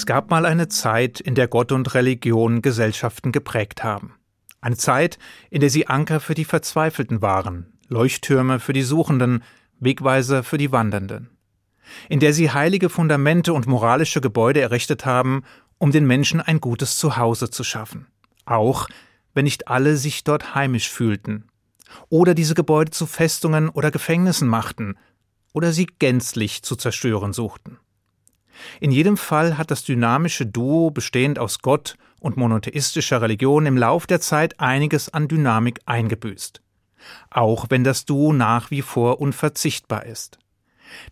Es gab mal eine Zeit, in der Gott und Religion Gesellschaften geprägt haben. Eine Zeit, in der sie Anker für die Verzweifelten waren, Leuchttürme für die Suchenden, Wegweiser für die Wandernden. In der sie heilige Fundamente und moralische Gebäude errichtet haben, um den Menschen ein gutes Zuhause zu schaffen. Auch wenn nicht alle sich dort heimisch fühlten. Oder diese Gebäude zu Festungen oder Gefängnissen machten, oder sie gänzlich zu zerstören suchten. In jedem Fall hat das dynamische Duo bestehend aus Gott und monotheistischer Religion im Lauf der Zeit einiges an Dynamik eingebüßt. Auch wenn das Duo nach wie vor unverzichtbar ist.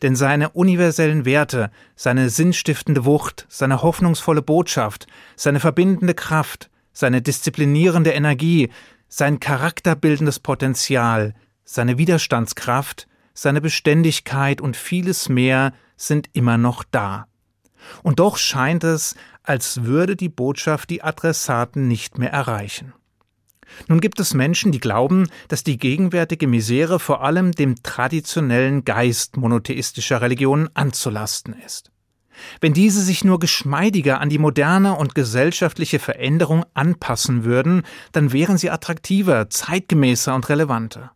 Denn seine universellen Werte, seine sinnstiftende Wucht, seine hoffnungsvolle Botschaft, seine verbindende Kraft, seine disziplinierende Energie, sein charakterbildendes Potenzial, seine Widerstandskraft, seine Beständigkeit und vieles mehr sind immer noch da. Und doch scheint es, als würde die Botschaft die Adressaten nicht mehr erreichen. Nun gibt es Menschen, die glauben, dass die gegenwärtige Misere vor allem dem traditionellen Geist monotheistischer Religionen anzulasten ist. Wenn diese sich nur geschmeidiger an die moderne und gesellschaftliche Veränderung anpassen würden, dann wären sie attraktiver, zeitgemäßer und relevanter.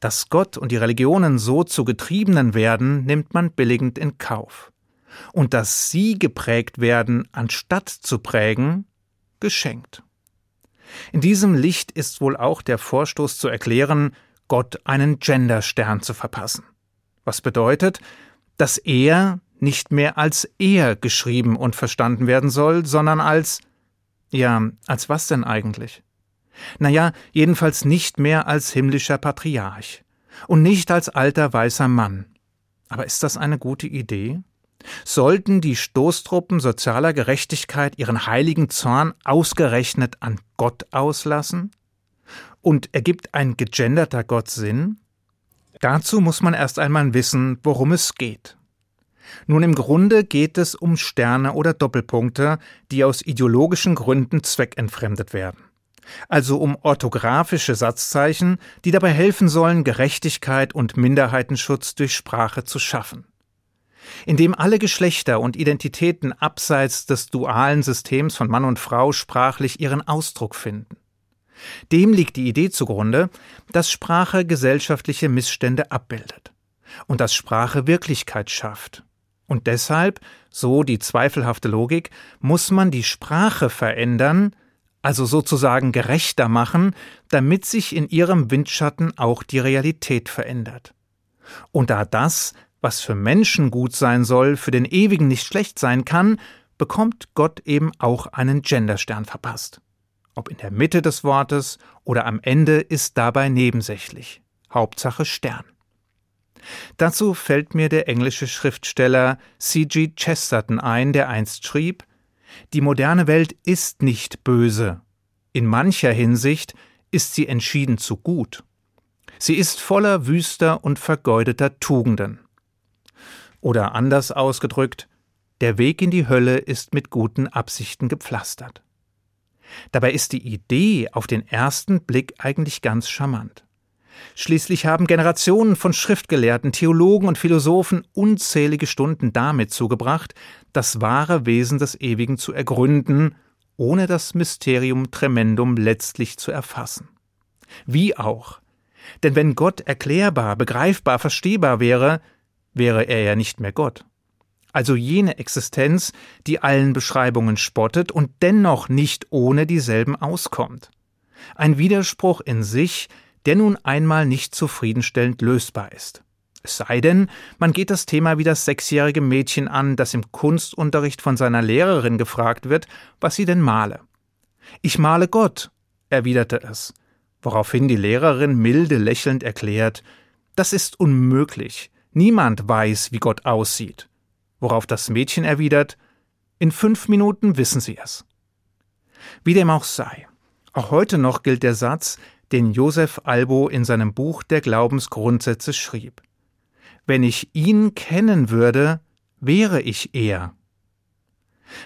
Dass Gott und die Religionen so zu Getriebenen werden, nimmt man billigend in Kauf und dass sie geprägt werden, anstatt zu prägen, geschenkt. In diesem Licht ist wohl auch der Vorstoß zu erklären, Gott einen Genderstern zu verpassen. Was bedeutet, dass er nicht mehr als er geschrieben und verstanden werden soll, sondern als ja, als was denn eigentlich? Naja, jedenfalls nicht mehr als himmlischer Patriarch und nicht als alter weißer Mann. Aber ist das eine gute Idee? Sollten die Stoßtruppen sozialer Gerechtigkeit ihren heiligen Zorn ausgerechnet an Gott auslassen? Und ergibt ein gegenderter Gott Sinn? Dazu muss man erst einmal wissen, worum es geht. Nun im Grunde geht es um Sterne oder Doppelpunkte, die aus ideologischen Gründen zweckentfremdet werden. Also um orthografische Satzzeichen, die dabei helfen sollen, Gerechtigkeit und Minderheitenschutz durch Sprache zu schaffen in dem alle Geschlechter und Identitäten abseits des dualen Systems von Mann und Frau sprachlich ihren Ausdruck finden. Dem liegt die Idee zugrunde, dass Sprache gesellschaftliche Missstände abbildet und dass Sprache Wirklichkeit schafft. Und deshalb, so die zweifelhafte Logik, muss man die Sprache verändern, also sozusagen gerechter machen, damit sich in ihrem Windschatten auch die Realität verändert. Und da das was für Menschen gut sein soll, für den Ewigen nicht schlecht sein kann, bekommt Gott eben auch einen Genderstern verpasst. Ob in der Mitte des Wortes oder am Ende ist dabei nebensächlich. Hauptsache Stern. Dazu fällt mir der englische Schriftsteller C.G. Chesterton ein, der einst schrieb Die moderne Welt ist nicht böse. In mancher Hinsicht ist sie entschieden zu gut. Sie ist voller wüster und vergeudeter Tugenden. Oder anders ausgedrückt, der Weg in die Hölle ist mit guten Absichten gepflastert. Dabei ist die Idee auf den ersten Blick eigentlich ganz charmant. Schließlich haben Generationen von Schriftgelehrten, Theologen und Philosophen unzählige Stunden damit zugebracht, das wahre Wesen des Ewigen zu ergründen, ohne das Mysterium Tremendum letztlich zu erfassen. Wie auch. Denn wenn Gott erklärbar, begreifbar, verstehbar wäre, wäre er ja nicht mehr Gott. Also jene Existenz, die allen Beschreibungen spottet und dennoch nicht ohne dieselben auskommt. Ein Widerspruch in sich, der nun einmal nicht zufriedenstellend lösbar ist. Es sei denn, man geht das Thema wie das sechsjährige Mädchen an, das im Kunstunterricht von seiner Lehrerin gefragt wird, was sie denn male. Ich male Gott, erwiderte es, woraufhin die Lehrerin milde lächelnd erklärt, das ist unmöglich. Niemand weiß, wie Gott aussieht. Worauf das Mädchen erwidert, in fünf Minuten wissen Sie es. Wie dem auch sei. Auch heute noch gilt der Satz, den Josef Albo in seinem Buch der Glaubensgrundsätze schrieb. Wenn ich ihn kennen würde, wäre ich er.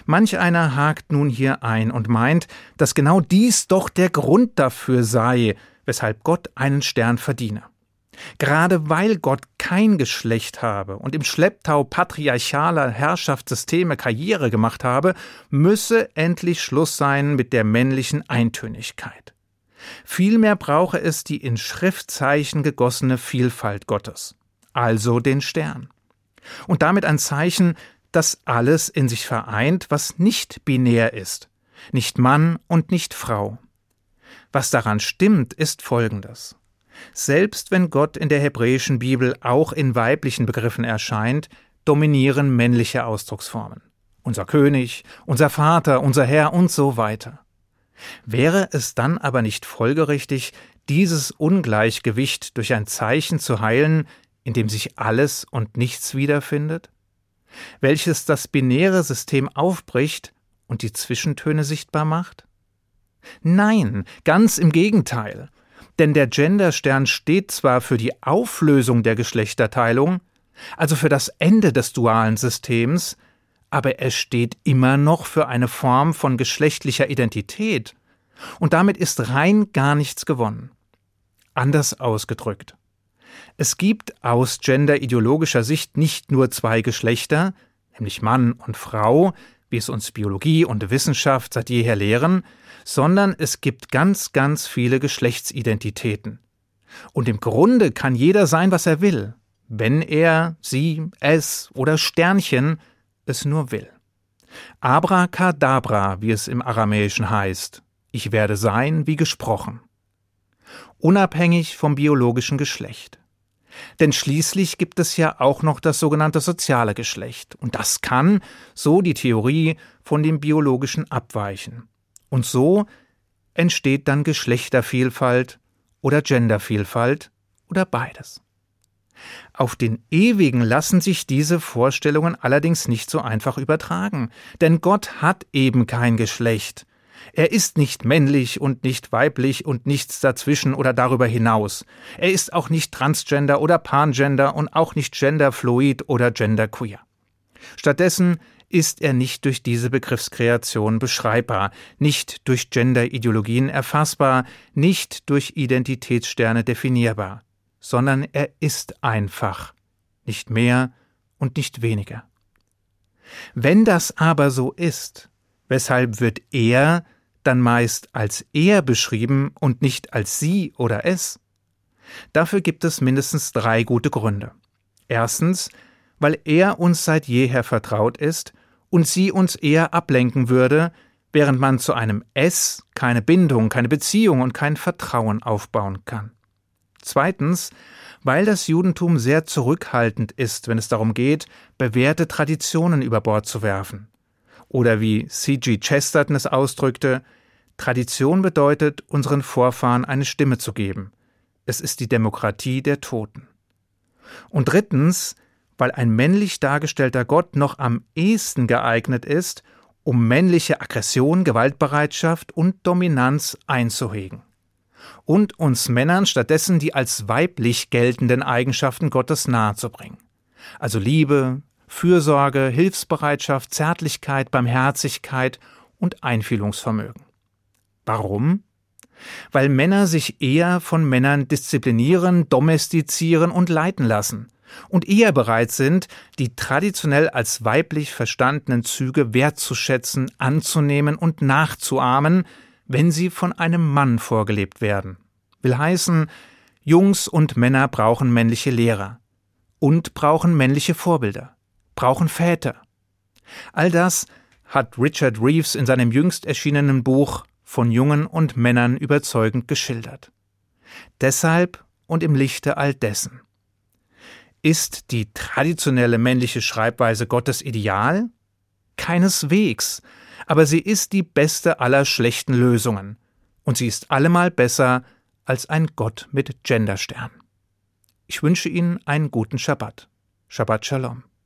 Manch einer hakt nun hier ein und meint, dass genau dies doch der Grund dafür sei, weshalb Gott einen Stern verdiene. Gerade weil Gott kein Geschlecht habe und im Schlepptau patriarchaler Herrschaftssysteme Karriere gemacht habe, müsse endlich Schluss sein mit der männlichen Eintönigkeit. Vielmehr brauche es die in Schriftzeichen gegossene Vielfalt Gottes, also den Stern. Und damit ein Zeichen, das alles in sich vereint, was nicht binär ist, nicht Mann und nicht Frau. Was daran stimmt, ist Folgendes. Selbst wenn Gott in der hebräischen Bibel auch in weiblichen Begriffen erscheint, dominieren männliche Ausdrucksformen. Unser König, unser Vater, unser Herr und so weiter. Wäre es dann aber nicht folgerichtig, dieses Ungleichgewicht durch ein Zeichen zu heilen, in dem sich alles und nichts wiederfindet? Welches das binäre System aufbricht und die Zwischentöne sichtbar macht? Nein, ganz im Gegenteil. Denn der Genderstern steht zwar für die Auflösung der Geschlechterteilung, also für das Ende des dualen Systems, aber er steht immer noch für eine Form von geschlechtlicher Identität, und damit ist rein gar nichts gewonnen. Anders ausgedrückt. Es gibt aus genderideologischer Sicht nicht nur zwei Geschlechter, nämlich Mann und Frau, wie es uns Biologie und Wissenschaft seit jeher lehren, sondern es gibt ganz, ganz viele Geschlechtsidentitäten. Und im Grunde kann jeder sein, was er will, wenn er, sie, es oder Sternchen es nur will. Abracadabra, wie es im Aramäischen heißt, ich werde sein wie gesprochen. Unabhängig vom biologischen Geschlecht. Denn schließlich gibt es ja auch noch das sogenannte soziale Geschlecht, und das kann, so die Theorie, von dem biologischen abweichen. Und so entsteht dann Geschlechtervielfalt oder Gendervielfalt oder beides. Auf den Ewigen lassen sich diese Vorstellungen allerdings nicht so einfach übertragen, denn Gott hat eben kein Geschlecht. Er ist nicht männlich und nicht weiblich und nichts dazwischen oder darüber hinaus. Er ist auch nicht transgender oder pangender und auch nicht genderfluid oder genderqueer. Stattdessen ist er nicht durch diese Begriffskreation beschreibbar, nicht durch Genderideologien erfassbar, nicht durch Identitätssterne definierbar, sondern er ist einfach, nicht mehr und nicht weniger. Wenn das aber so ist, weshalb wird er dann meist als er beschrieben und nicht als sie oder es? Dafür gibt es mindestens drei gute Gründe. Erstens, weil er uns seit jeher vertraut ist und sie uns eher ablenken würde, während man zu einem Es keine Bindung, keine Beziehung und kein Vertrauen aufbauen kann. Zweitens, weil das Judentum sehr zurückhaltend ist, wenn es darum geht, bewährte Traditionen über Bord zu werfen. Oder wie C.G. Chesterton es ausdrückte, Tradition bedeutet, unseren Vorfahren eine Stimme zu geben. Es ist die Demokratie der Toten. Und drittens, weil ein männlich dargestellter Gott noch am ehesten geeignet ist, um männliche Aggression, Gewaltbereitschaft und Dominanz einzuhegen. Und uns Männern stattdessen die als weiblich geltenden Eigenschaften Gottes nahezubringen. Also Liebe, Fürsorge, Hilfsbereitschaft, Zärtlichkeit, Barmherzigkeit und Einfühlungsvermögen. Warum? Weil Männer sich eher von Männern disziplinieren, domestizieren und leiten lassen und eher bereit sind, die traditionell als weiblich verstandenen Züge wertzuschätzen, anzunehmen und nachzuahmen, wenn sie von einem Mann vorgelebt werden. Will heißen, Jungs und Männer brauchen männliche Lehrer und brauchen männliche Vorbilder, brauchen Väter. All das hat Richard Reeves in seinem jüngst erschienenen Buch von Jungen und Männern überzeugend geschildert. Deshalb und im Lichte all dessen ist die traditionelle männliche Schreibweise Gottes ideal? Keineswegs, aber sie ist die beste aller schlechten Lösungen, und sie ist allemal besser als ein Gott mit Genderstern. Ich wünsche Ihnen einen guten Schabbat. Shabbat Shalom.